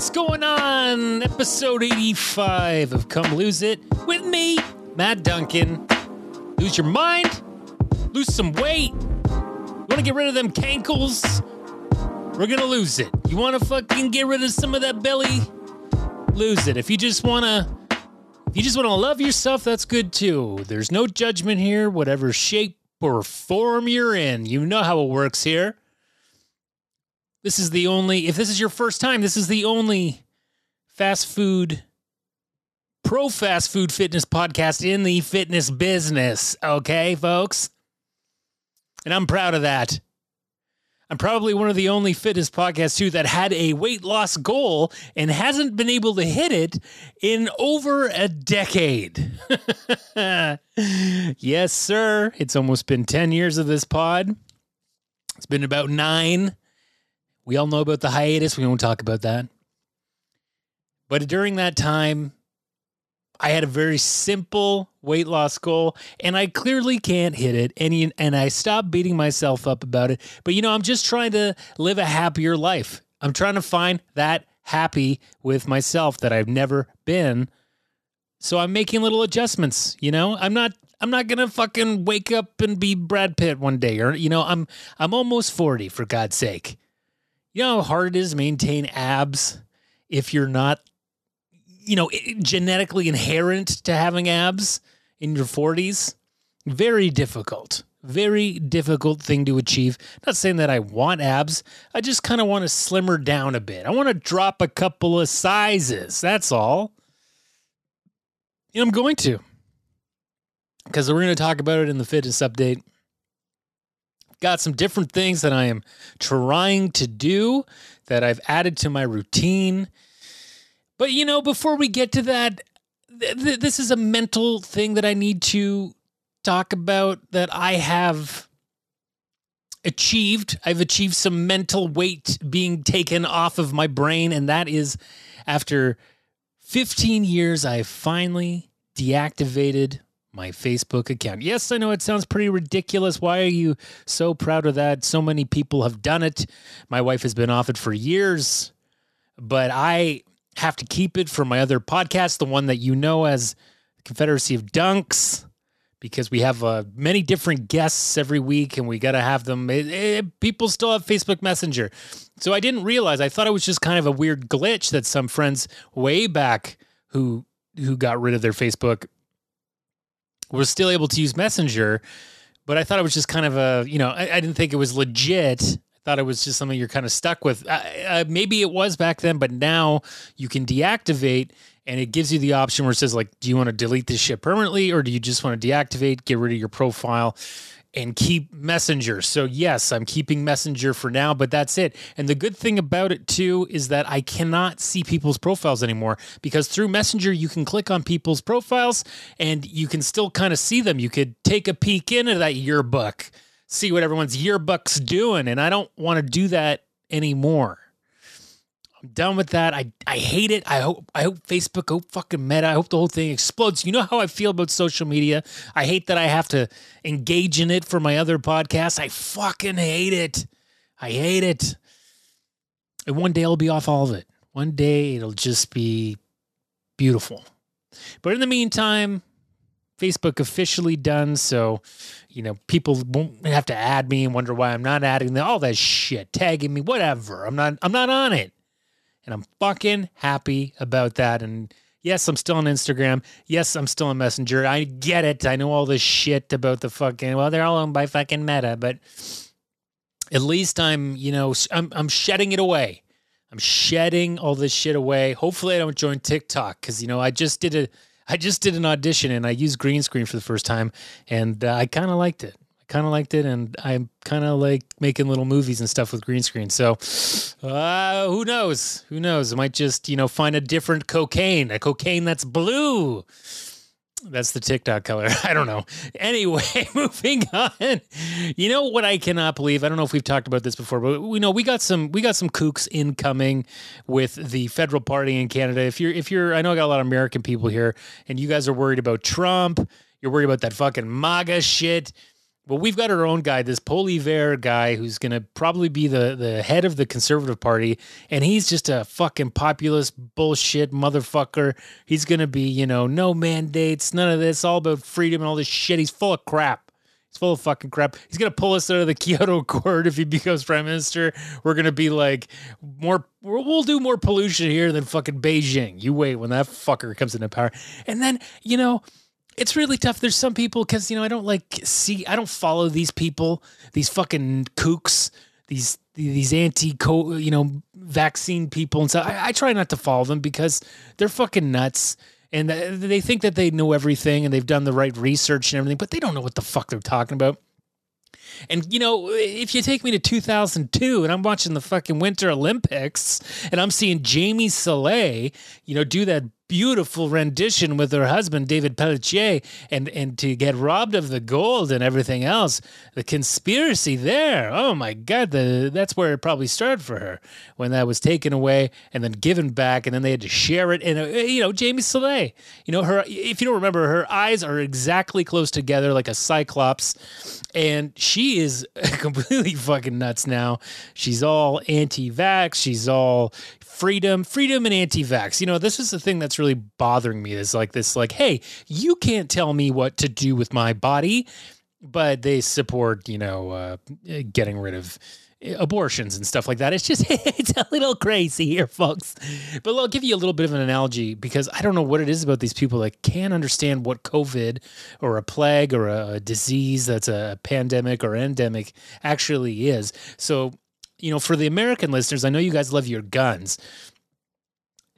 What's going on? Episode 85 of Come Lose It with me, Matt Duncan. Lose your mind? Lose some weight? You want to get rid of them cankles? We're going to lose it. You want to fucking get rid of some of that belly? Lose it. If you just want to if you just want to love yourself, that's good too. There's no judgment here, whatever shape or form you're in. You know how it works here. This is the only, if this is your first time, this is the only fast food, pro fast food fitness podcast in the fitness business. Okay, folks? And I'm proud of that. I'm probably one of the only fitness podcasts too that had a weight loss goal and hasn't been able to hit it in over a decade. yes, sir. It's almost been 10 years of this pod. It's been about nine we all know about the hiatus. We won't talk about that. But during that time, I had a very simple weight loss goal, and I clearly can't hit it. And and I stopped beating myself up about it. But you know, I'm just trying to live a happier life. I'm trying to find that happy with myself that I've never been. So I'm making little adjustments. You know, I'm not I'm not gonna fucking wake up and be Brad Pitt one day, or you know, I'm I'm almost forty for God's sake. You know how hard it is to maintain abs if you're not, you know, genetically inherent to having abs in your 40s? Very difficult. Very difficult thing to achieve. Not saying that I want abs. I just kind of want to slimmer down a bit. I want to drop a couple of sizes. That's all. Know, I'm going to. Because we're going to talk about it in the fitness update got some different things that I am trying to do that I've added to my routine. But, you know, before we get to that, th- th- this is a mental thing that I need to talk about that I have achieved. I've achieved some mental weight being taken off of my brain, and that is after 15 years, I finally deactivated my Facebook account. Yes, I know it sounds pretty ridiculous. Why are you so proud of that? So many people have done it. My wife has been off it for years, but I have to keep it for my other podcast, the one that you know as Confederacy of Dunks, because we have uh, many different guests every week and we got to have them. It, it, people still have Facebook Messenger. So I didn't realize. I thought it was just kind of a weird glitch that some friends way back who who got rid of their Facebook was still able to use Messenger, but I thought it was just kind of a, you know, I, I didn't think it was legit. I thought it was just something you're kind of stuck with. Uh, maybe it was back then, but now you can deactivate and it gives you the option where it says like, do you want to delete this shit permanently or do you just want to deactivate, get rid of your profile? And keep Messenger. So, yes, I'm keeping Messenger for now, but that's it. And the good thing about it, too, is that I cannot see people's profiles anymore because through Messenger, you can click on people's profiles and you can still kind of see them. You could take a peek into that yearbook, see what everyone's yearbook's doing. And I don't want to do that anymore. I'm done with that. I, I hate it. I hope I hope Facebook, hope fucking Meta, I hope the whole thing explodes. You know how I feel about social media. I hate that I have to engage in it for my other podcasts. I fucking hate it. I hate it. And one day I'll be off all of it. One day it'll just be beautiful. But in the meantime, Facebook officially done. So, you know, people won't have to add me and wonder why I'm not adding them. All that shit, tagging me, whatever. I'm not. I'm not on it. And I'm fucking happy about that. And yes, I'm still on Instagram. Yes, I'm still on Messenger. I get it. I know all this shit about the fucking, well, they're all owned by fucking Meta, but at least I'm, you know, I'm, I'm shedding it away. I'm shedding all this shit away. Hopefully I don't join TikTok because, you know, I just did a, I just did an audition and I used green screen for the first time and uh, I kind of liked it kind of liked it, and I kind of like making little movies and stuff with green screen. So, uh, who knows? Who knows? I might just you know find a different cocaine, a cocaine that's blue. That's the TikTok color. I don't know. Anyway, moving on. You know what I cannot believe? I don't know if we've talked about this before, but we know we got some we got some kooks incoming with the federal party in Canada. If you're if you're I know I got a lot of American people here and you guys are worried about Trump, you're worried about that fucking MAGA shit Well, we've got our own guy, this Poilievre guy, who's going to probably be the, the head of the Conservative Party. And he's just a fucking populist bullshit motherfucker. He's going to be, you know, no mandates, none of this, all about freedom and all this shit. He's full of crap. He's full of fucking crap. He's going to pull us out of the Kyoto Accord if he becomes prime minister. We're going to be like, more, we'll do more pollution here than fucking Beijing. You wait when that fucker comes into power. And then, you know, it's really tough. There's some people because you know I don't like see I don't follow these people, these fucking kooks, these these anti co you know vaccine people and stuff. I, I try not to follow them because they're fucking nuts and they think that they know everything and they've done the right research and everything, but they don't know what the fuck they're talking about. And you know, if you take me to 2002 and I'm watching the fucking Winter Olympics and I'm seeing Jamie Salé, you know, do that beautiful rendition with her husband David Pelletier and and to get robbed of the gold and everything else. The conspiracy there. Oh my god. The that's where it probably started for her when that was taken away and then given back and then they had to share it and uh, you know Jamie Salé you know her if you don't remember her eyes are exactly close together like a cyclops and she is completely fucking nuts now she's all anti-vax she's all freedom, freedom and anti-vax. You know, this is the thing that's really bothering me. Is like this, like, hey, you can't tell me what to do with my body, but they support, you know, uh, getting rid of abortions and stuff like that. It's just it's a little crazy here, folks. But I'll give you a little bit of an analogy because I don't know what it is about these people that can't understand what COVID or a plague or a disease that's a pandemic or endemic actually is. So you know, for the American listeners, I know you guys love your guns.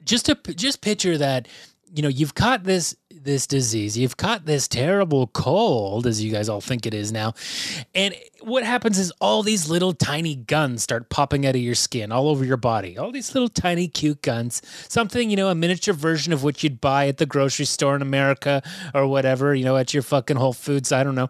Just to just picture that, you know, you've caught this this disease, you've caught this terrible cold, as you guys all think it is now, and what happens is all these little tiny guns start popping out of your skin, all over your body. All these little tiny cute guns, something you know, a miniature version of what you'd buy at the grocery store in America or whatever, you know, at your fucking Whole Foods. I don't know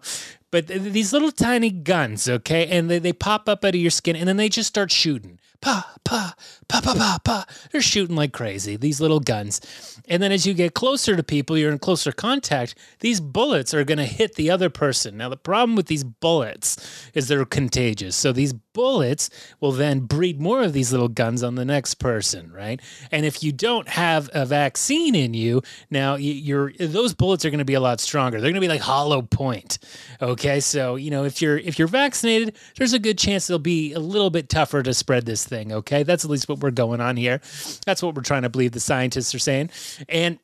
but these little tiny guns, okay, and they, they pop up out of your skin and then they just start shooting. Pa, pa, pa, pa, pa, pa. They're shooting like crazy, these little guns. And then as you get closer to people, you're in closer contact, these bullets are going to hit the other person. Now, the problem with these bullets is they're contagious. So these bullets will then breed more of these little guns on the next person, right? And if you don't have a vaccine in you, now you're those bullets are going to be a lot stronger. They're going to be like hollow point. Okay? So, you know, if you're if you're vaccinated, there's a good chance it'll be a little bit tougher to spread this thing, okay? That's at least what we're going on here. That's what we're trying to believe the scientists are saying. And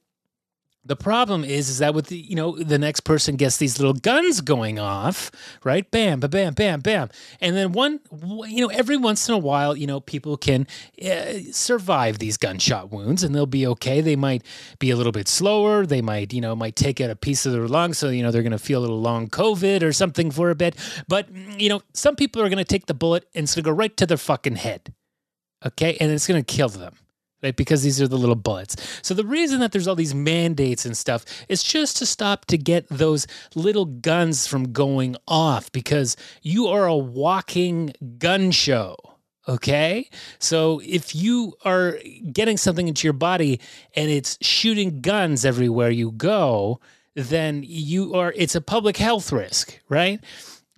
the problem is, is that with the, you know, the next person gets these little guns going off, right? Bam, bam, bam, bam, bam. And then one, you know, every once in a while, you know, people can uh, survive these gunshot wounds and they'll be okay. They might be a little bit slower. They might, you know, might take out a piece of their lung. So, you know, they're going to feel a little long COVID or something for a bit. But, you know, some people are going to take the bullet and it's going to go right to their fucking head. Okay. And it's going to kill them right? Because these are the little bullets. So the reason that there's all these mandates and stuff is just to stop to get those little guns from going off because you are a walking gun show. Okay. So if you are getting something into your body and it's shooting guns everywhere you go, then you are, it's a public health risk, right?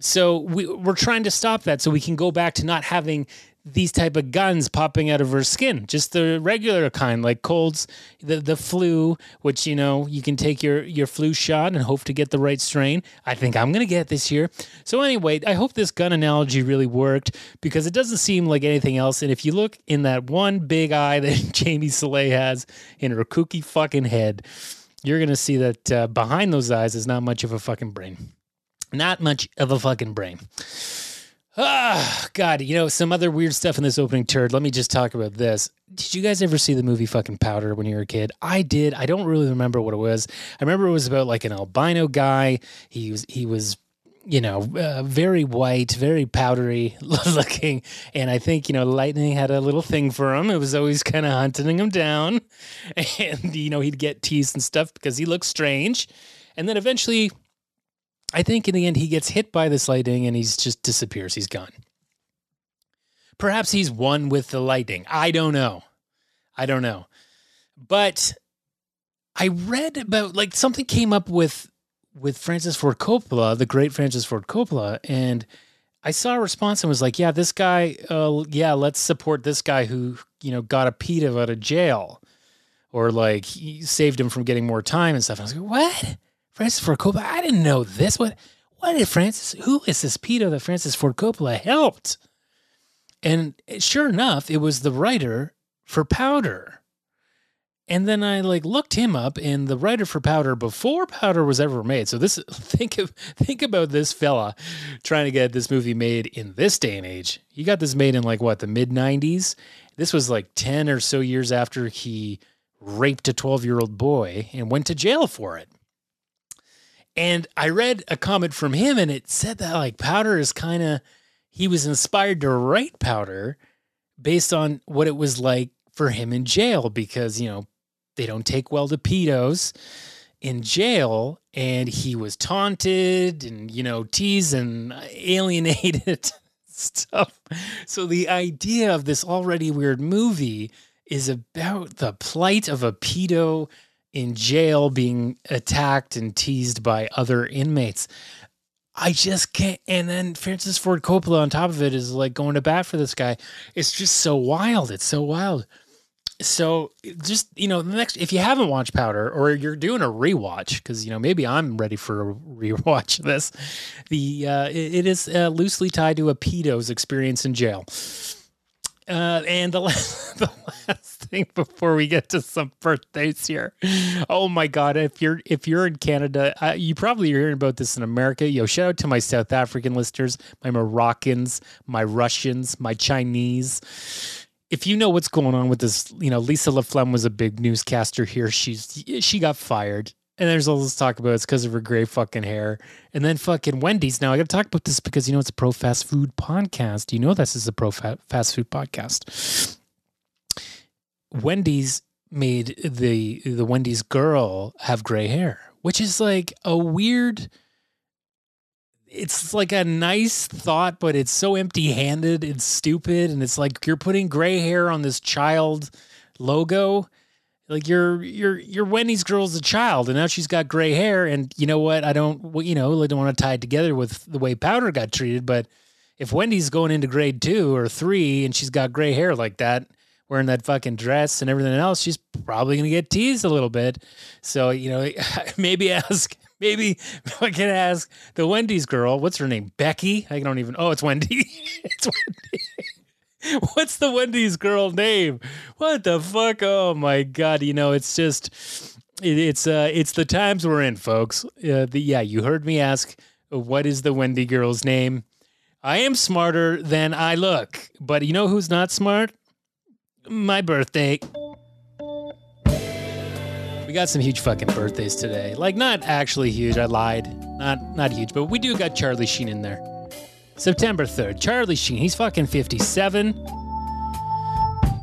So we, we're trying to stop that so we can go back to not having these type of guns popping out of her skin just the regular kind like colds the the flu which you know you can take your your flu shot and hope to get the right strain. I think i'm going to get this year. So anyway i hope this gun analogy really worked because it doesn't seem like anything else. And if you look in that one big eye that jamie salé has in her kooky fucking head you're going to see that uh, behind those eyes is not much of a fucking brain. Not much of a fucking brain Ah, God, you know, some other weird stuff in this opening turd. Let me just talk about this. Did you guys ever see the movie fucking Powder when you were a kid? I did. I don't really remember what it was. I remember it was about like an albino guy. He was, he was, you know, uh, very white, very powdery looking. And I think, you know, lightning had a little thing for him. It was always kind of hunting him down. And, you know, he'd get teased and stuff because he looked strange. And then eventually I think in the end he gets hit by this lightning and he's just disappears. He's gone. Perhaps he's one with the lightning. I don't know. I don't know. But I read about like something came up with with Francis Ford Coppola, the great Francis Ford Coppola, and I saw a response and was like, "Yeah, this guy, uh, yeah, let's support this guy who you know got a pedo out of jail, or like he saved him from getting more time and stuff." And I was like, "What, Francis Ford Coppola? I didn't know this. What, what did Francis? Who is this Peter that Francis Ford Coppola helped?" And sure enough, it was the writer for Powder. And then I like looked him up and the writer for Powder before Powder was ever made. So this think of think about this fella trying to get this movie made in this day and age. He got this made in like what, the mid 90s? This was like 10 or so years after he raped a 12-year-old boy and went to jail for it. And I read a comment from him and it said that like Powder is kind of he was inspired to write Powder based on what it was like for him in jail because, you know, they don't take well to pedos in jail and he was taunted and you know teased and alienated stuff. So the idea of this already weird movie is about the plight of a pedo in jail being attacked and teased by other inmates I just can't. And then Francis Ford Coppola on top of it is like going to bat for this guy. It's just so wild. It's so wild so just you know the next if you haven't watched powder or you're doing a rewatch because you know maybe i'm ready for a rewatch of this the uh, it, it is uh, loosely tied to a pedo's experience in jail uh, and the last, the last thing before we get to some birthdays here, oh my god! If you're if you're in Canada, uh, you probably are hearing about this in America. Yo, shout out to my South African listeners, my Moroccans, my Russians, my Chinese if you know what's going on with this, you know, Lisa LaFlamme was a big newscaster here. She's she got fired. And there's all this talk about it's because of her gray fucking hair. And then fucking Wendy's. Now I got to talk about this because you know it's a pro fast food podcast. You know this is a pro fast food podcast. Wendy's made the the Wendy's girl have gray hair, which is like a weird it's like a nice thought, but it's so empty handed and stupid. And it's like you're putting gray hair on this child logo. Like your your your Wendy's girl's a child, and now she's got gray hair. And you know what? I don't you know I don't want to tie it together with the way Powder got treated. But if Wendy's going into grade two or three and she's got gray hair like that, wearing that fucking dress and everything else, she's probably gonna get teased a little bit. So you know maybe ask Maybe I can ask the Wendy's girl. What's her name? Becky. I don't even. Oh, it's Wendy. it's Wendy. What's the Wendy's girl name? What the fuck? Oh my god! You know, it's just it, it's uh it's the times we're in, folks. Uh, the, yeah, you heard me ask. What is the Wendy girl's name? I am smarter than I look, but you know who's not smart? My birthday. We got some huge fucking birthdays today. Like not actually huge, I lied. Not not huge, but we do got Charlie Sheen in there. September 3rd. Charlie Sheen, he's fucking 57.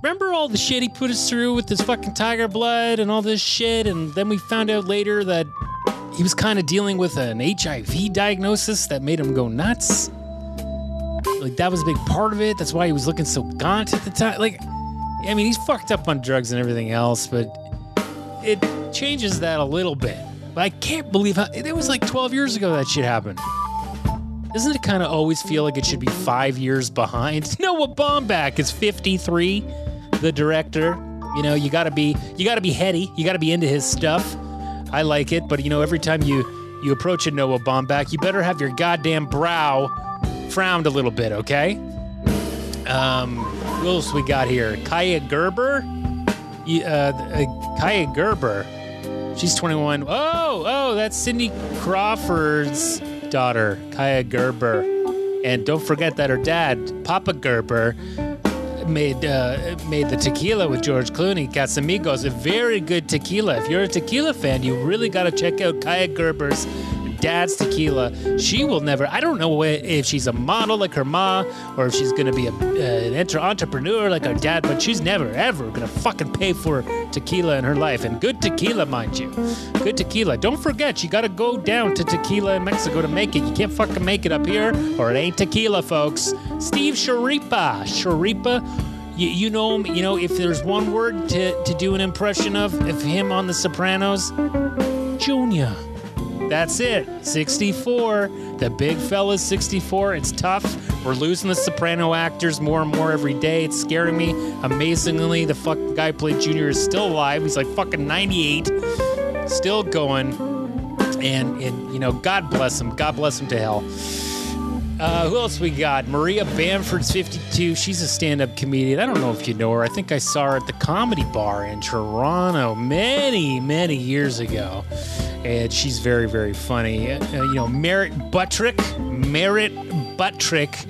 Remember all the shit he put us through with his fucking tiger blood and all this shit and then we found out later that he was kind of dealing with an HIV diagnosis that made him go nuts. Like that was a big part of it. That's why he was looking so gaunt at the time. Like I mean, he's fucked up on drugs and everything else, but it changes that a little bit. But I can't believe how it was like 12 years ago that shit happened. Doesn't it kind of always feel like it should be five years behind? Noah Baumbach is 53, the director. You know, you gotta be you gotta be heady. You gotta be into his stuff. I like it, but you know, every time you you approach a Noah Baumbach, you better have your goddamn brow frowned a little bit, okay? Um, what else we got here? Kaia Gerber, uh, uh, Kaia Gerber She's 21. Oh, oh, that's Cindy Crawford's daughter, Kaia Gerber. And don't forget that her dad, Papa Gerber, made uh, made the tequila with George Clooney, Casamigos, a very good tequila. If you're a tequila fan, you really got to check out Kaia Gerber's dad's tequila. She will never. I don't know if she's a model like her ma or if she's gonna be a, uh, an entrepreneur like her dad, but she's never ever gonna fucking pay for tequila in her life. And good tequila, mind you, good tequila. Don't forget, you gotta go down to tequila in Mexico to make it. You can't fucking make it up here, or it ain't tequila, folks. Steve Schirripa. You, you know him. You know if there's one word to, to do an impression of of him on The Sopranos, Junior. That's it. 64. The big fella's 64. It's tough. We're losing the soprano actors more and more every day. It's scaring me. Amazingly, the fuck guy played Junior is still alive. He's like fucking 98. Still going. And, and you know, God bless him. God bless him to hell. Uh, who else we got? Maria Bamford's 52. She's a stand up comedian. I don't know if you know her. I think I saw her at the Comedy Bar in Toronto many, many years ago. And she's very, very funny. Uh, you know, Merritt Butrick, Merritt Butrick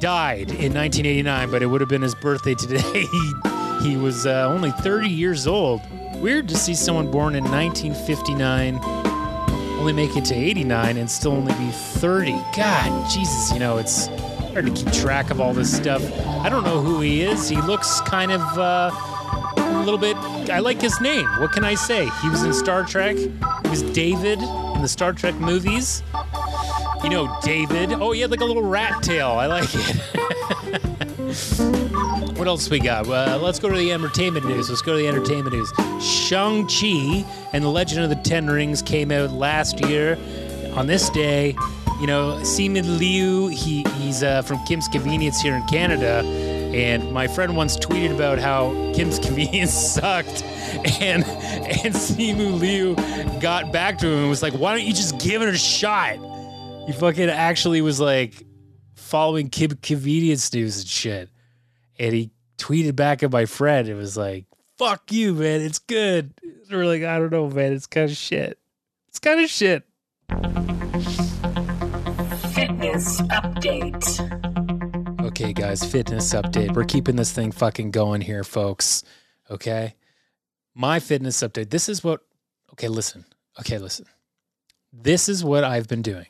died in 1989, but it would have been his birthday today. he, he was uh, only 30 years old. Weird to see someone born in 1959 only make it to 89 and still only be 30. God, Jesus, you know, it's hard to keep track of all this stuff. I don't know who he is. He looks kind of uh, a little bit. I like his name. What can I say? He was in Star Trek. He was David in the Star Trek movies. You know, David. Oh, he had like a little rat tail. I like it. what else we got? Uh, let's go to the entertainment news. Let's go to the entertainment news. Shang-Chi and the Legend of the Ten Rings came out last year. On this day, you know, Simu Liu, he, he's uh, from Kim's Convenience here in Canada. And my friend once tweeted about how Kim's Convenience sucked. And, and Simu Liu got back to him and was like, why don't you just give it a shot? He fucking actually was like, following Kim Convenience news and shit. And he tweeted back at my friend. It was like, fuck you, man. It's good. We're like, I don't know, man. It's kind of shit. It's kind of shit. Fitness update. Okay, guys, fitness update. We're keeping this thing fucking going here, folks. Okay. My fitness update. This is what, okay, listen. Okay, listen. This is what I've been doing.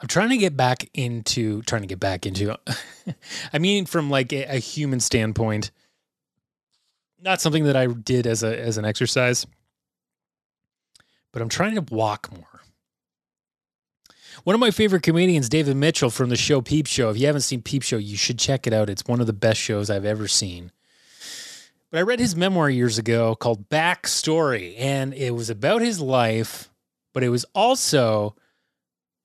I'm trying to get back into trying to get back into I mean from like a, a, human standpoint not something that I did as a as an exercise but I'm trying to walk more. One of my favorite comedians David Mitchell from the show Peep Show if you haven't seen Peep Show you should check it out it's one of the best shows I've ever seen. But I read his memoir years ago called Backstory and it was about his life but it was also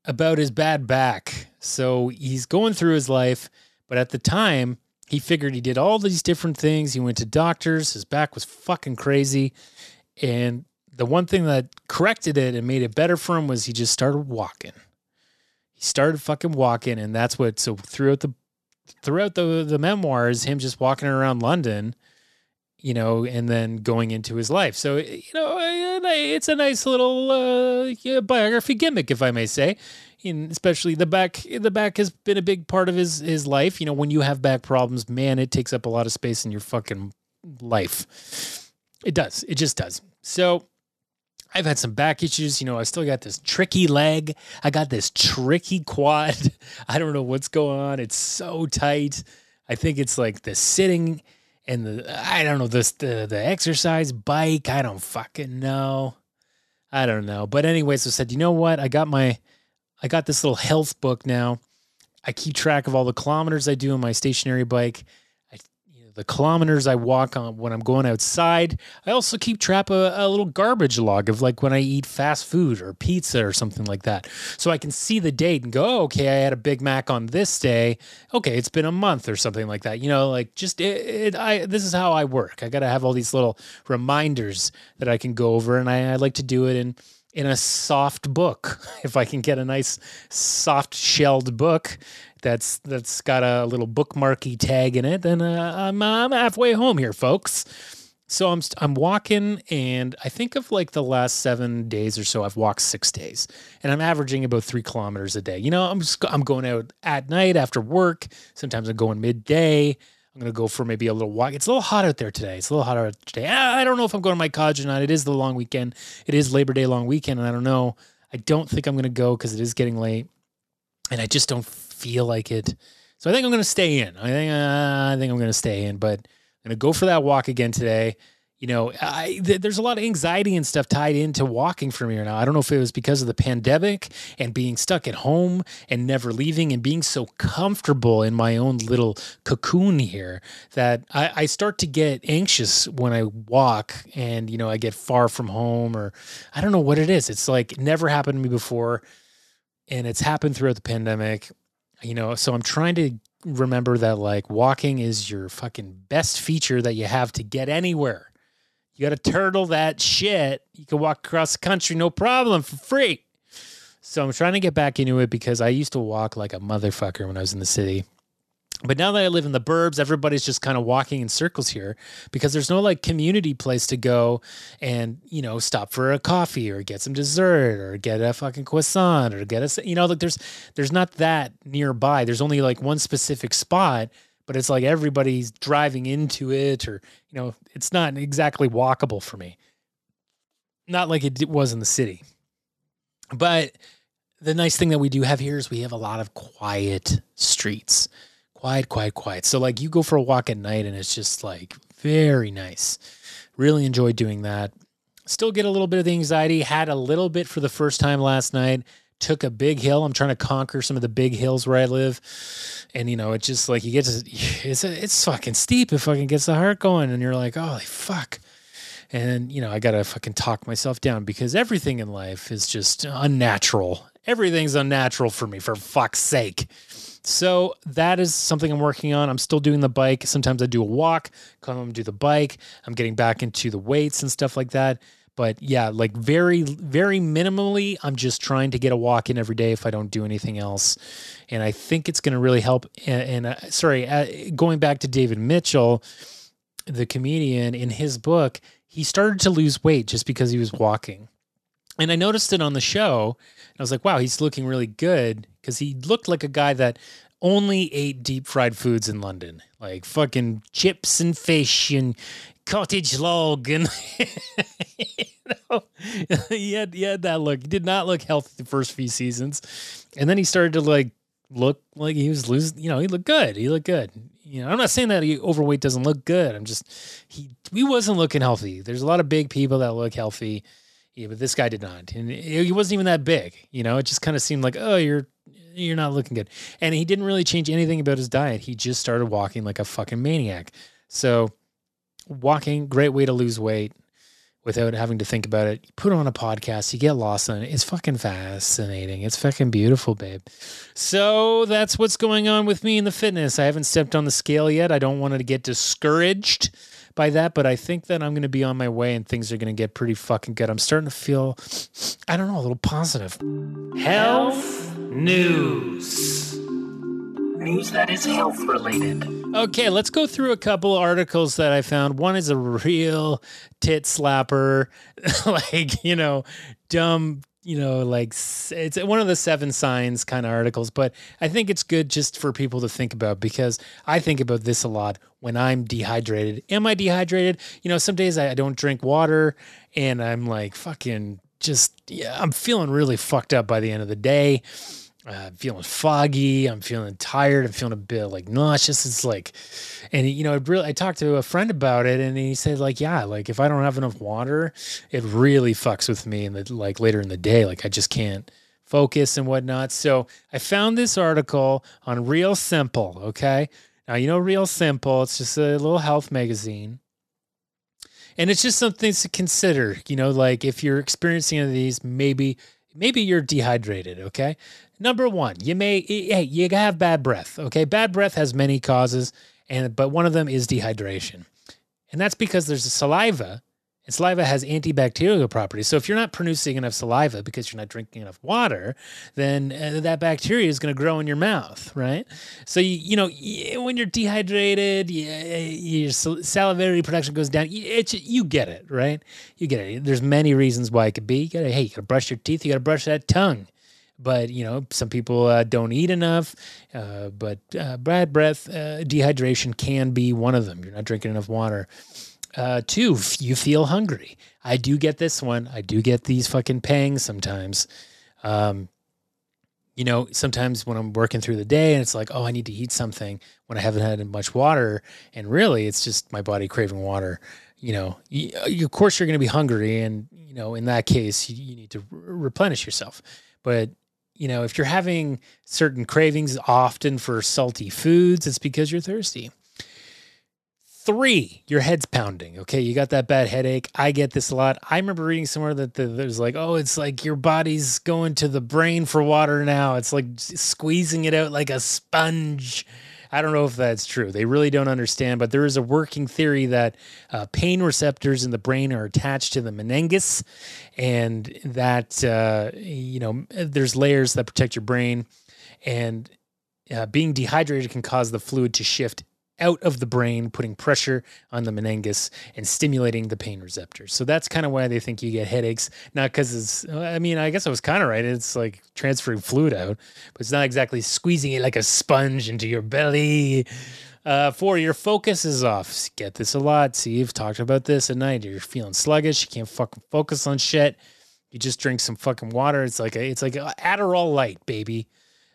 about his bad back. So he's going through his life, but at the time, he figured he did all these different things. He went to doctors, his back was fucking crazy. And the one thing that corrected it and made it better for him was he just started walking. He started fucking walking, and that's what so throughout the throughout the the memoirs, him just walking around London you know, and then going into his life. So, you know, it's a nice little uh, biography gimmick, if I may say. And especially the back, the back has been a big part of his his life. You know, when you have back problems, man, it takes up a lot of space in your fucking life. It does. It just does. So, I've had some back issues. You know, I still got this tricky leg. I got this tricky quad. I don't know what's going on. It's so tight. I think it's like the sitting and the I don't know this the the exercise bike. I don't fucking know. I don't know. But anyways, I said, you know what? I got my I got this little health book now. I keep track of all the kilometers I do on my stationary bike the kilometers I walk on when I'm going outside. I also keep track of a, a, little garbage log of like when I eat fast food or pizza or something like that. So I can see the date and go, oh, okay, I had a Big Mac on this day. Okay, it's been a month or something like that. You know, like just it, it I this is how I work. I got to have all these little reminders that I can go over and I, I like to do it in in a soft book. If I can get a nice soft shelled book that's that's got a little bookmarky tag in it, then uh, I'm I'm halfway home here, folks. So I'm I'm walking, and I think of like the last seven days or so, I've walked six days, and I'm averaging about three kilometers a day. You know, I'm just I'm going out at night after work. Sometimes I'm going midday. I'm gonna go for maybe a little walk. It's a little hot out there today. It's a little hotter today. I don't know if I'm going to my college or not. It is the long weekend. It is Labor Day long weekend, and I don't know. I don't think I'm gonna go because it is getting late, and I just don't feel like it. So I think I'm going to stay in. I think uh, I think I'm going to stay in, but I'm going to go for that walk again today. you know, I, th- there's a lot of anxiety and stuff tied into walking me right now. I don't know if it was because of the pandemic and being stuck at home and never leaving and being so comfortable in my own little cocoon here that I, I start to get anxious when I walk and, you know, I get far from home or I don't know what it is. It's like never happened to me before and it's happened throughout the pandemic, you know, so I'm trying to remember that like walking is your fucking best feature that you have to get anywhere. You got to turtle that shit. You can walk across the country no problem for free. So I'm trying to get back into it because I used to walk like a motherfucker when I was in the city. But now that I live in the burbs, everybody's just kind of walking in circles here because there's no like community place to go and, you know, stop for a coffee or get some dessert or get a fucking croissant or get a, you know, like there's, there's not that nearby. There's only like one specific spot but it's like everybody's driving into it or you know it's not exactly walkable for me. Not like it was in the city. But the nice thing that we do have here is we have a lot of quiet streets quiet quiet quiet so like you go for a walk at night and it's just like very nice really enjoy doing that still get a little bit of the anxiety had a little bit for the first time last night took a big hill. I'm trying to conquer some of the big hills where I live, and you know, it's just like you get to it's it's fucking steep. It fucking gets the heart going, and you're like, holy fuck. And you know, I gotta fucking talk myself down because everything in life is just unnatural. Everything's unnatural for me, for fuck's sake. So that is something I'm working on. I'm still doing the bike. Sometimes I do a walk, come home do the bike. I'm getting back into the weights and stuff like that but yeah, like very, very minimally, I'm just trying to get a walk in every day if I don't do anything else. And I think it's going to really help. And, and uh, sorry, uh, going back to David Mitchell, the comedian, in his book, he started to lose weight just because he was walking. And I noticed it on the show. And I was like, wow, he's looking really good because he looked like a guy that only ate deep fried foods in London, like fucking chips and fish and cottage log and you know, he had he had that look. He did not look healthy the first few seasons, and then he started to like look like he was losing. You know, he looked good. He looked good. You know, I'm not saying that he overweight doesn't look good. I'm just he he wasn't looking healthy. There's a lot of big people that look healthy, yeah, but this guy did not, and he wasn't even that big. You know, it just kind of seemed like oh you're you're not looking good, and he didn't really change anything about his diet. He just started walking like a fucking maniac. So walking, great way to lose weight without having to think about it. You put on a podcast, you get lost in it. It's fucking fascinating. It's fucking beautiful, babe. So that's what's going on with me in the fitness. I haven't stepped on the scale yet. I don't want to get discouraged by that, but I think that I'm going to be on my way and things are going to get pretty fucking good. I'm starting to feel, I don't know, a little positive. Health news. News that is health related. Okay, let's go through a couple articles that I found. One is a real tit slapper, like, you know, dumb, you know, like it's one of the seven signs kind of articles, but I think it's good just for people to think about because I think about this a lot when I'm dehydrated. Am I dehydrated? You know, some days I don't drink water and I'm like fucking just, yeah, I'm feeling really fucked up by the end of the day uh, I'm feeling foggy. I'm feeling tired. I'm feeling a bit like nauseous. It's like, and you know, it really, I talked to a friend about it and he said like, yeah, like if I don't have enough water, it really fucks with me. And like later in the day, like I just can't focus and whatnot. So I found this article on Real Simple. Okay. Now, you know, Real Simple, it's just a little health magazine. And it's just something to consider, you know, like if you're experiencing any of these, maybe maybe you're dehydrated okay number one, you may hey, you have bad breath. Okay, bad breath has many causes, and but one of them is dehydration, and that's because there's saliva, and saliva has antibacterial properties. So if you're not producing enough saliva because you're not drinking enough water, then uh, that bacteria is going to grow in your mouth, right? So you, you know when you're dehydrated, you, your salivary production goes down. It's, you get it, right? You get it. There's many reasons why it could be. You gotta hey, you gotta brush your teeth. You gotta brush that tongue but you know some people uh, don't eat enough uh, but uh, bad breath uh, dehydration can be one of them. You're not drinking enough water. Uh, two you feel hungry. I do get this one. I do get these fucking pangs sometimes. Um, you know sometimes when i'm working through the day and it's like oh i need to eat something when i haven't had much water. And really it's just my body craving water. You know, you, of course you're going to be hungry, and you know, in that case, you, you need to replenish yourself. But you know, if you're having certain cravings often for salty foods, it's because you're thirsty. Three, your head's pounding. Okay, you got that bad headache. I get this a lot. I remember reading somewhere that the, there's like, oh, it's like your body's going to the brain for water now. It's like squeezing it out like a sponge. I don't know if that's true. They really don't understand, but there is a working theory that uh, pain receptors in the brain are attached to the meninges, and that uh, you know there's layers that protect your brain, and uh, being dehydrated can cause the fluid to shift out of the brain, putting pressure on the meninges and stimulating the pain receptors. So that's kind of why they think you get headaches. Not because it's, I mean, I guess I was kind of right. It's like transferring fluid out, but it's not exactly squeezing it like a sponge into your belly. Uh, four, your focus is off. Get this a lot. See, you've talked about this at night. You're feeling sluggish. You can't fucking focus on shit. You just drink some fucking water. It's like a, it's like Adderall light, baby.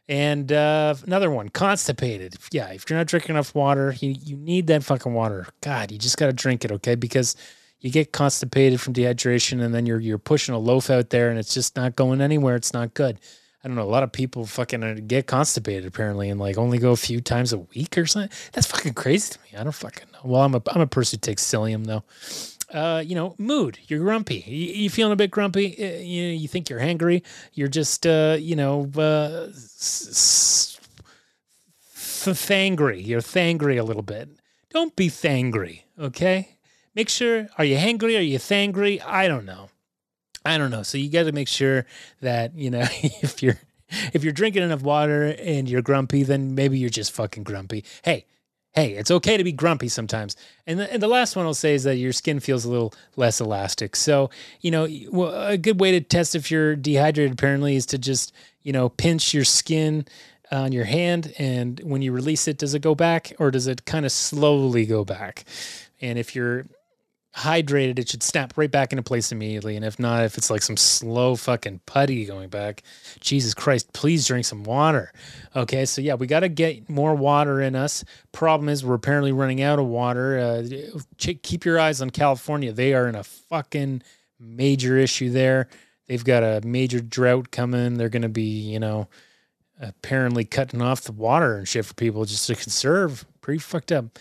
And uh, another one, constipated. Yeah, if you're not drinking enough water, you, you need that fucking water. God, you just got to drink it, okay? Because you get constipated from dehydration and then you're you're pushing a loaf out there and it's just not going anywhere. It's not good. I don't know. A lot of people fucking uh, get constipated apparently and like only go a few times a week or something. That's fucking crazy to me. I don't fucking know. Well, I'm a I'm a person who takes psyllium though uh, you know, mood. You're grumpy. You, you feeling a bit grumpy. Uh, you you think you're hangry. You're just uh, you know, uh, thangry. You're thangry a little bit. Don't be thangry, okay? Make sure. Are you hangry? Are you thangry? I don't know. I don't know. So you got to make sure that you know if you're if you're drinking enough water and you're grumpy, then maybe you're just fucking grumpy. Hey, hey, it's okay to be grumpy sometimes. And the, and the last one I'll say is that your skin feels a little less elastic. So, you know, a good way to test if you're dehydrated apparently is to just, you know, pinch your skin on your hand. And when you release it, does it go back or does it kind of slowly go back? And if you're hydrated, it should snap right back into place immediately. And if not, if it's like some slow fucking putty going back, Jesus Christ, please drink some water. Okay, so yeah, we got to get more water in us. Problem is, we're apparently running out of water. Uh, keep your eyes on California. They are in a fucking major issue there. They've got a major drought coming. They're going to be, you know, apparently cutting off the water and shit for people just to conserve. Pretty fucked up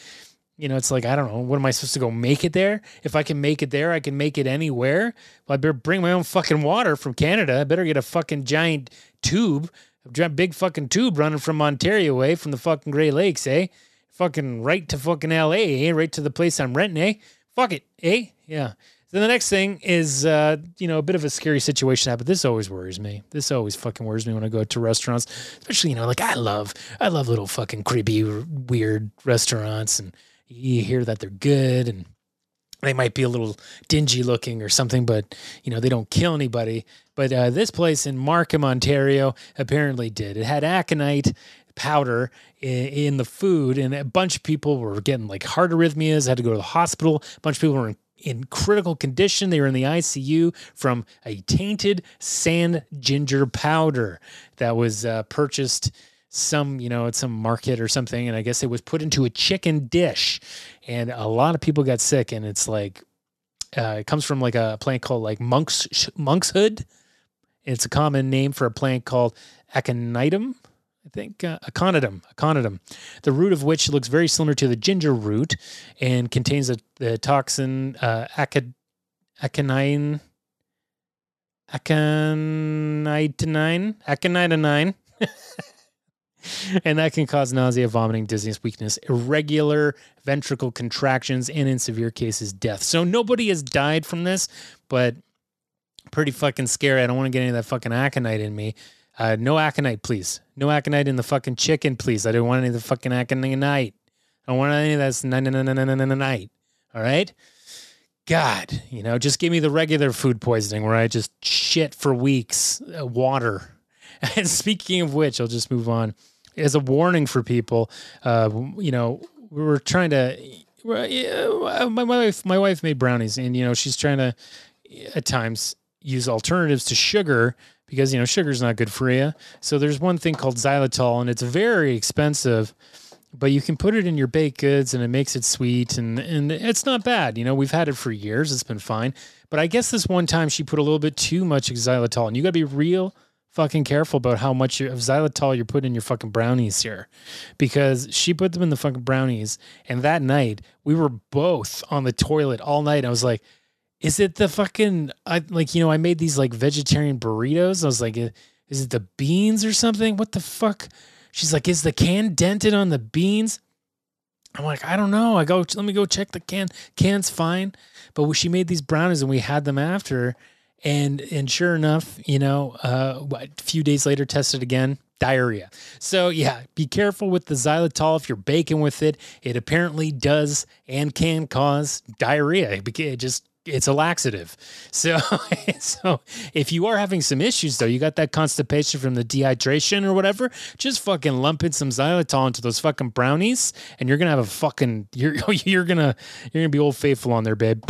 you know, it's like, I don't know, what am I supposed to go make it there? If I can make it there, I can make it anywhere. Well, I better bring my own fucking water from Canada. I better get a fucking giant tube, a big fucking tube running from Ontario away from the fucking Great Lakes, eh? Fucking right to fucking LA, eh? Right to the place I'm renting, eh? Fuck it, eh? Yeah. Then the next thing is, uh, you know, a bit of a scary situation happened. This always worries me. This always fucking worries me when I go to restaurants, especially, you know, like I love, I love little fucking creepy, weird restaurants and, you hear that they're good and they might be a little dingy looking or something, but you know they don't kill anybody. But uh, this place in Markham, Ontario, apparently did. It had aconite powder in, in, the food, and a bunch of people were getting like heart arrhythmias, had to go to the hospital. A bunch of people were in, in critical condition. They were in the ICU from a tainted sand ginger powder that was uh, purchased some, you know, at some market or something. And I guess it was put into a chicken dish. And a lot of people got sick. And it's like, uh, it comes from like a plant called like monk's monkshood. It's a common name for a plant called aconitum. I think uh, aconitum, aconitum, the root of which looks very similar to the ginger root and contains a, the toxin uh, acid, aconine, aconitinine, aconitinine. and that can cause nausea, vomiting, dizziness, weakness, irregular ventricle contractions, and in severe cases, death. So nobody has died from this, but pretty fucking scary. I don't want to get any of that fucking aconite in me. Uh, no aconite, please. No aconite in the fucking chicken, please. I don't want any of the fucking aconite. I don't want any of that night. All right? God, you know, just give me the regular food poisoning where I just shit for weeks, uh, water. And speaking of which, I'll just move on as a warning for people. Uh, you know, we were trying to. My, wife, my wife made brownies, and you know she's trying to at times use alternatives to sugar because you know sugar's not good for you. So there's one thing called xylitol, and it's very expensive, but you can put it in your baked goods and it makes it sweet and and it's not bad. You know, we've had it for years. It's been fine. But I guess this one time she put a little bit too much xylitol, and you got to be real fucking careful about how much of xylitol you're putting in your fucking brownies here, because she put them in the fucking brownies, and that night we were both on the toilet all night. I was like, "Is it the fucking I like you know I made these like vegetarian burritos? I was like, is it the beans or something? What the fuck?" She's like, "Is the can dented on the beans?" I'm like, "I don't know." I go, "Let me go check the can. Can's fine." But she made these brownies and we had them after, and and sure enough, you know, uh, a few days later, tested again, diarrhea. So yeah, be careful with the xylitol if you're baking with it. It apparently does and can cause diarrhea. It just it's a laxative. So, so if you are having some issues though, you got that constipation from the dehydration or whatever, just fucking lump in some xylitol into those fucking brownies, and you're gonna have a fucking you're you're gonna you're gonna be old faithful on there, babe.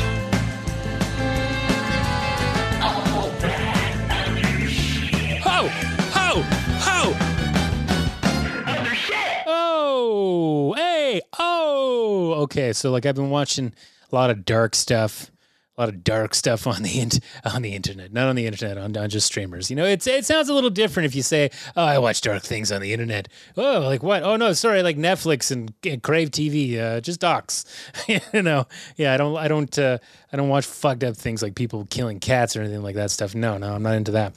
Oh, okay. So like I've been watching a lot of dark stuff a lot of dark stuff on the in- on the internet, not on the internet, on, on just streamers. You know, it's it sounds a little different if you say, "Oh, I watch dark things on the internet." Oh, like what? Oh no, sorry, like Netflix and, and Crave TV, uh, just docs. you know, yeah, I don't, I don't, uh, I don't watch fucked up things like people killing cats or anything like that stuff. No, no, I'm not into that.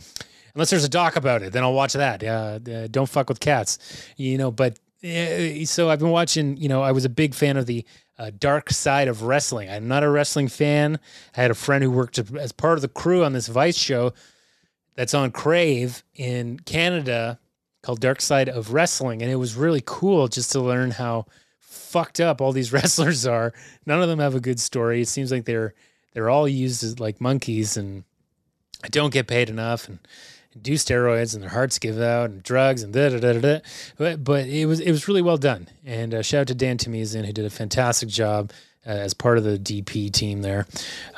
Unless there's a doc about it, then I'll watch that. Uh, uh don't fuck with cats. You know, but so I've been watching. You know, I was a big fan of the uh, dark side of wrestling. I'm not a wrestling fan. I had a friend who worked as part of the crew on this Vice show that's on Crave in Canada called Dark Side of Wrestling. And it was really cool just to learn how fucked up all these wrestlers are. None of them have a good story. It seems like they're they're all used as like monkeys and I don't get paid enough and do steroids and their hearts give out and drugs and da da da da. But but it was it was really well done. And uh, shout out to Dan Tamizian who did a fantastic job. Uh, as part of the DP team there,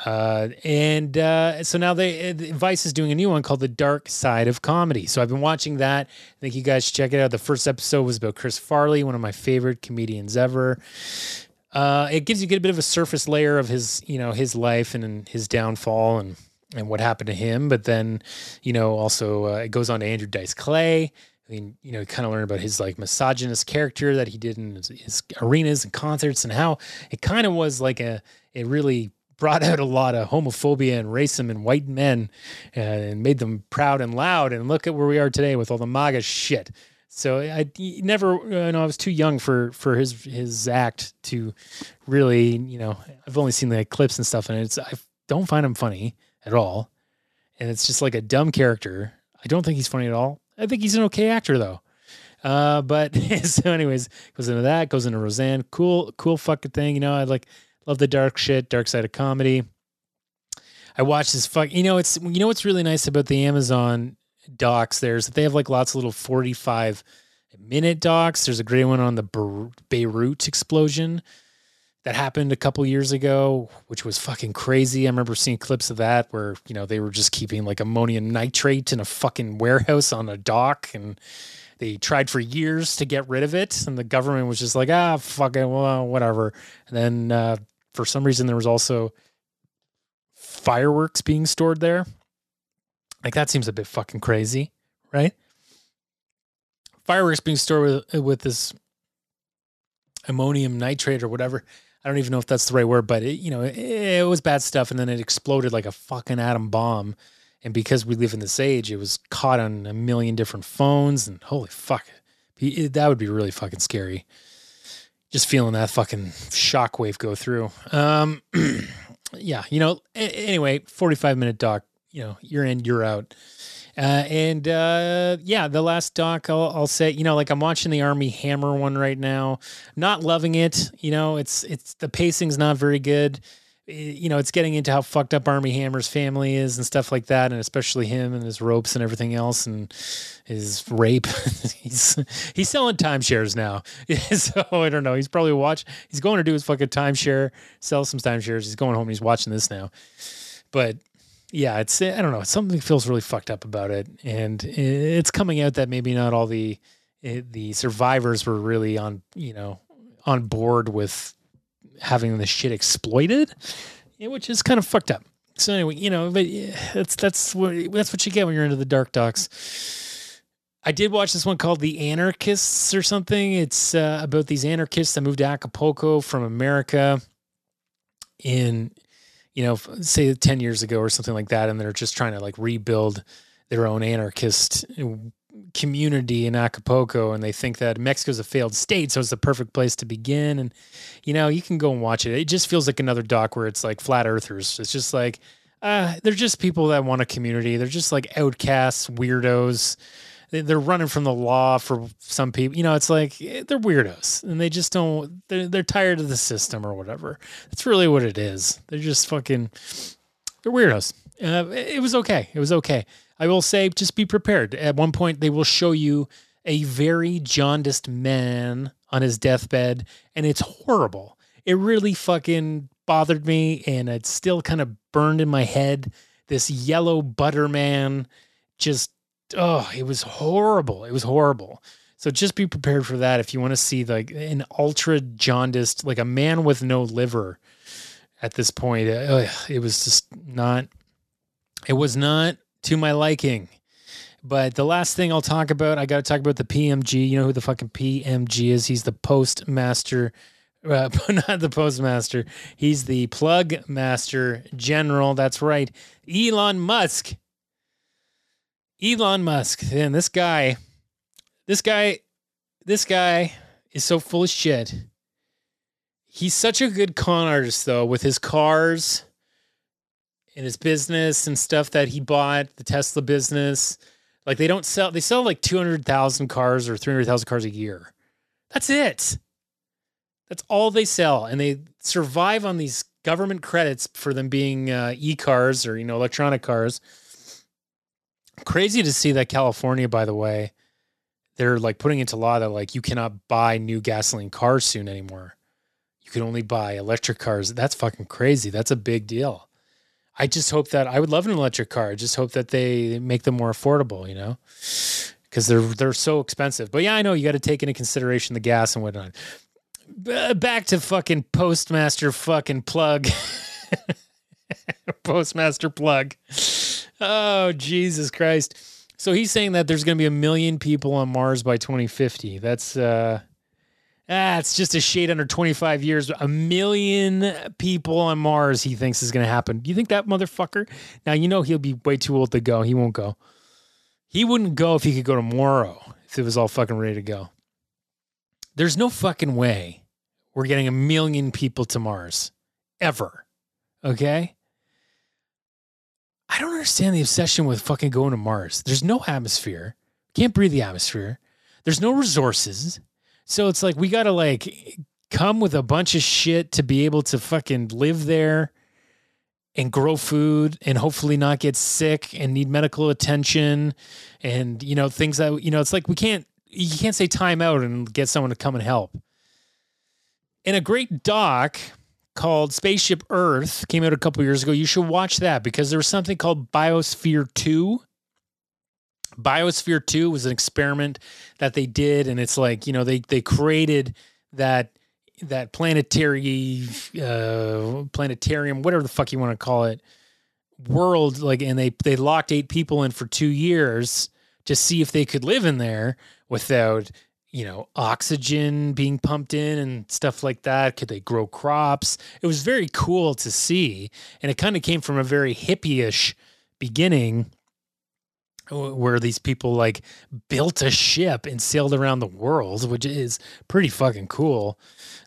uh, and uh, so now they uh, Vice is doing a new one called The Dark Side of Comedy. So I've been watching that. I think you guys should check it out. The first episode was about Chris Farley, one of my favorite comedians ever. Uh, it gives you get a bit of a surface layer of his, you know, his life and his downfall and and what happened to him. But then, you know, also uh, it goes on to Andrew Dice Clay. I mean, you know, kind of learn about his like misogynist character that he did in his, his arenas and concerts, and how it kind of was like a it really brought out a lot of homophobia and racism in white men uh, and made them proud and loud. And look at where we are today with all the MAGA shit. So I never, you know, I was too young for for his his act to really, you know, I've only seen the clips and stuff, and it's I don't find him funny at all. And it's just like a dumb character. I don't think he's funny at all. I think he's an okay actor though. Uh, but so anyways, goes into that, goes into Roseanne. Cool, cool fucking thing. You know, I like love the dark shit, dark side of comedy. I watched this fuck. You know, it's you know what's really nice about the Amazon docs. There's they have like lots of little 45 minute docs. There's a great one on the Beirut explosion that happened a couple years ago, which was fucking crazy. I remember seeing clips of that where, you know, they were just keeping like ammonium nitrate in a fucking warehouse on a dock and they tried for years to get rid of it and the government was just like, ah, fucking well, whatever. And then uh, for some reason there was also fireworks being stored there. Like that seems a bit fucking crazy, right? Fireworks being stored with, with this ammonium nitrate or whatever. I don't even know if that's the right word, but it, you know, it, it, was bad stuff, and then it exploded like a fucking atom bomb. And because we live in this age, it was caught on a million different phones, and holy fuck, it, that would be really fucking scary. Just feeling that fucking shockwave go through. Um, yeah, you know. Anyway, forty-five minute doc. You know, you're in, you're out. Uh, and uh, yeah, the last doc I'll, I'll, say, you know, like I'm watching the Armie Hammer one right now. Not loving it. You know, it's it's the pacing's not very good. You know, it's getting into how fucked up Armie Hammer's family is and stuff like that, and especially him and his ropes and everything else and his rape. he's he's selling timeshares now, so I don't know. He's probably watch. He's going to do his fucking timeshare, sell some timeshares. He's going home. He's watching this now, but yeah, it's I don't know. Something feels really fucked up about it, and it's coming out that maybe not all the the survivors were really on you know on board with having the shit exploited, which is kind of fucked up. So anyway, you know, but that's that's what that's what you get when you're into the dark docs. I did watch this one called The Anarchists or something. It's uh, about these anarchists that moved to Acapulco from America in, you know, say 10 years ago or something like that. And they're just trying to like rebuild their own anarchist community in Acapulco and they think that Mexico's a failed state, so it's the perfect place to begin. And you know, you can go and watch it. It just feels like another doc where it's like flat earthers. It's just like uh, they're just people that want a community. They're just like outcasts, weirdos. They're running from the law for some people. You know, it's like eh, they're weirdos and they just don't. They're they're tired of the system or whatever. That's really what it is. They're just fucking. They're weirdos. Uh, it was okay. It was okay. I will say, just be prepared. At one point, they will show you a very jaundiced man on his deathbed, and it's horrible. It really fucking bothered me, and it's still kind of burned in my head. This yellow butter man just, oh, it was horrible. It was horrible. So just be prepared for that if you want to see like an ultra jaundiced, like a man with no liver at this point. It was just not, it was not to my liking. But the last thing I'll talk about, I got to talk about the PMG. You know who the fucking PMG is? He's the postmaster, uh, not the postmaster. He's the plug master general. That's right, Elon Musk. Elon Musk, and this guy, this guy, this guy is so full of shit. He's such a good con artist, though, with his cars and his business and stuff that he bought, the Tesla business. Like they don't sell, they sell like 200,000 cars or 300,000 cars a year. That's it. That's all they sell. And they survive on these government credits for them being uh, e cars or, you know, electronic cars. Crazy to see that California, by the way, they're like putting into law that like you cannot buy new gasoline cars soon anymore. You can only buy electric cars. That's fucking crazy. That's a big deal. I just hope that I would love an electric car. I just hope that they make them more affordable, you know, because they're they're so expensive. But yeah, I know you got to take into consideration the gas and whatnot. B- back to fucking postmaster fucking plug, postmaster plug. Oh Jesus Christ! So he's saying that there's going to be a million people on Mars by 2050. That's uh Ah, just a shade under 25 years. A million people on Mars, he thinks is going to happen. Do you think that motherfucker? Now, you know he'll be way too old to go. He won't go. He wouldn't go if he could go tomorrow, if it was all fucking ready to go. There's no fucking way we're getting a million people to Mars ever. Okay? I don't understand the obsession with fucking going to Mars. There's no atmosphere. Can't breathe the atmosphere. There's no resources. So it's like we got to like come with a bunch of shit to be able to fucking live there and grow food and hopefully not get sick and need medical attention and you know things that you know it's like we can't you can't say time out and get someone to come and help. In a great doc called Spaceship Earth came out a couple years ago. You should watch that because there was something called Biosphere 2 Biosphere 2 was an experiment that they did and it's like, you know, they they created that that planetary uh planetarium, whatever the fuck you want to call it, world like and they they locked eight people in for 2 years to see if they could live in there without you know oxygen being pumped in and stuff like that could they grow crops it was very cool to see and it kind of came from a very hippie-ish beginning where these people like built a ship and sailed around the world, which is pretty fucking cool.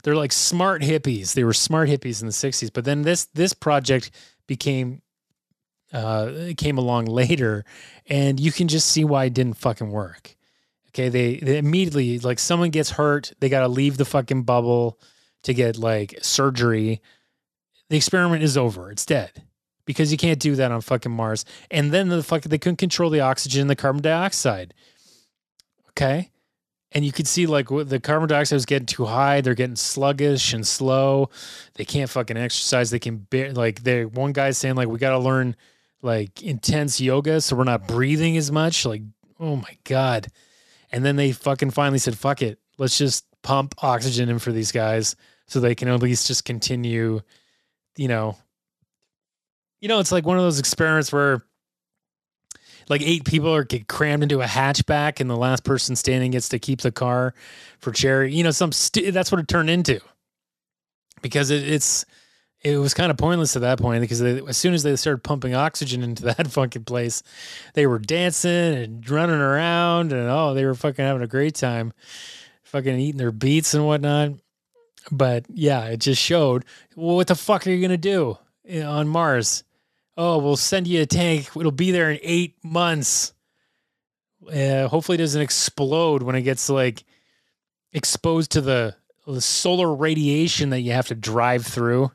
They're like smart hippies. They were smart hippies in the 60s, but then this this project became uh came along later and you can just see why it didn't fucking work. Okay, they, they immediately like someone gets hurt, they got to leave the fucking bubble to get like surgery. The experiment is over. It's dead because you can't do that on fucking Mars. And then the fuck they couldn't control the oxygen and the carbon dioxide. Okay. And you could see like the carbon dioxide was getting too high. They're getting sluggish and slow. They can't fucking exercise. They can bear, like they one guy's saying like we got to learn like intense yoga so we're not breathing as much. Like oh my god. And then they fucking finally said, fuck it. Let's just pump oxygen in for these guys so they can at least just continue, you know. You know, it's like one of those experiments where like eight people are get crammed into a hatchback and the last person standing gets to keep the car for charity. You know, some st- that's what it turned into because it, it's it was kind of pointless at that point because they, as soon as they started pumping oxygen into that fucking place, they were dancing and running around and oh, they were fucking having a great time, fucking eating their beets and whatnot. But yeah, it just showed well, what the fuck are you gonna do eh, on Mars? Oh, we'll send you a tank. It'll be there in eight months. Uh, hopefully, it doesn't explode when it gets like exposed to the, the solar radiation that you have to drive through.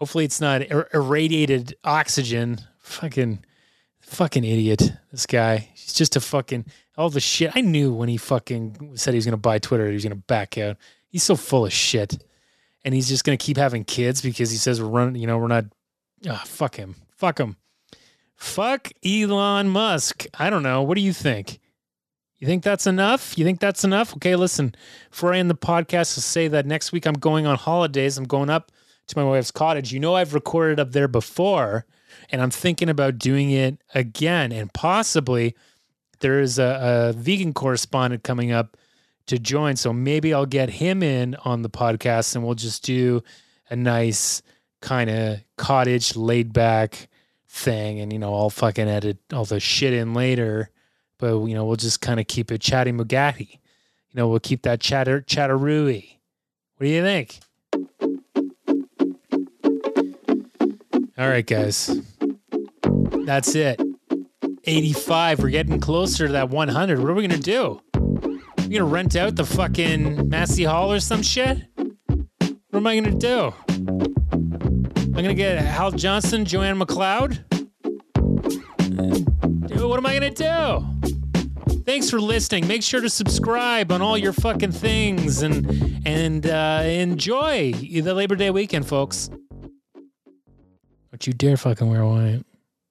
Hopefully, it's not ir- irradiated oxygen. Fucking, fucking idiot. This guy. He's just a fucking all the shit. I knew when he fucking said he was gonna buy Twitter, he was gonna back out. He's so full of shit, and he's just gonna keep having kids because he says we're running. You know, we're not. Ah, fuck him. Fuck him. Fuck Elon Musk. I don't know. What do you think? You think that's enough? You think that's enough? Okay, listen. Before I end the podcast, I'll say that next week I'm going on holidays. I'm going up to my wife's cottage. You know, I've recorded up there before, and I'm thinking about doing it again. And possibly there is a, a vegan correspondent coming up to join. So maybe I'll get him in on the podcast and we'll just do a nice kind of cottage laid back thing. And, you know, I'll fucking edit all the shit in later. But, you know, we'll just kind of keep it chatty Mugatti. You know, we'll keep that chatter chatterooey. What do you think? All right, guys. That's it. 85. We're getting closer to that 100. What are we going to do? We're going to rent out the fucking Massey Hall or some shit? What am I going to do? I'm going to get Hal Johnson, Joanne McLeod? Dude, what am I going to do? Thanks for listening. Make sure to subscribe on all your fucking things and and uh, enjoy the Labor Day weekend, folks. You dare fucking wear white.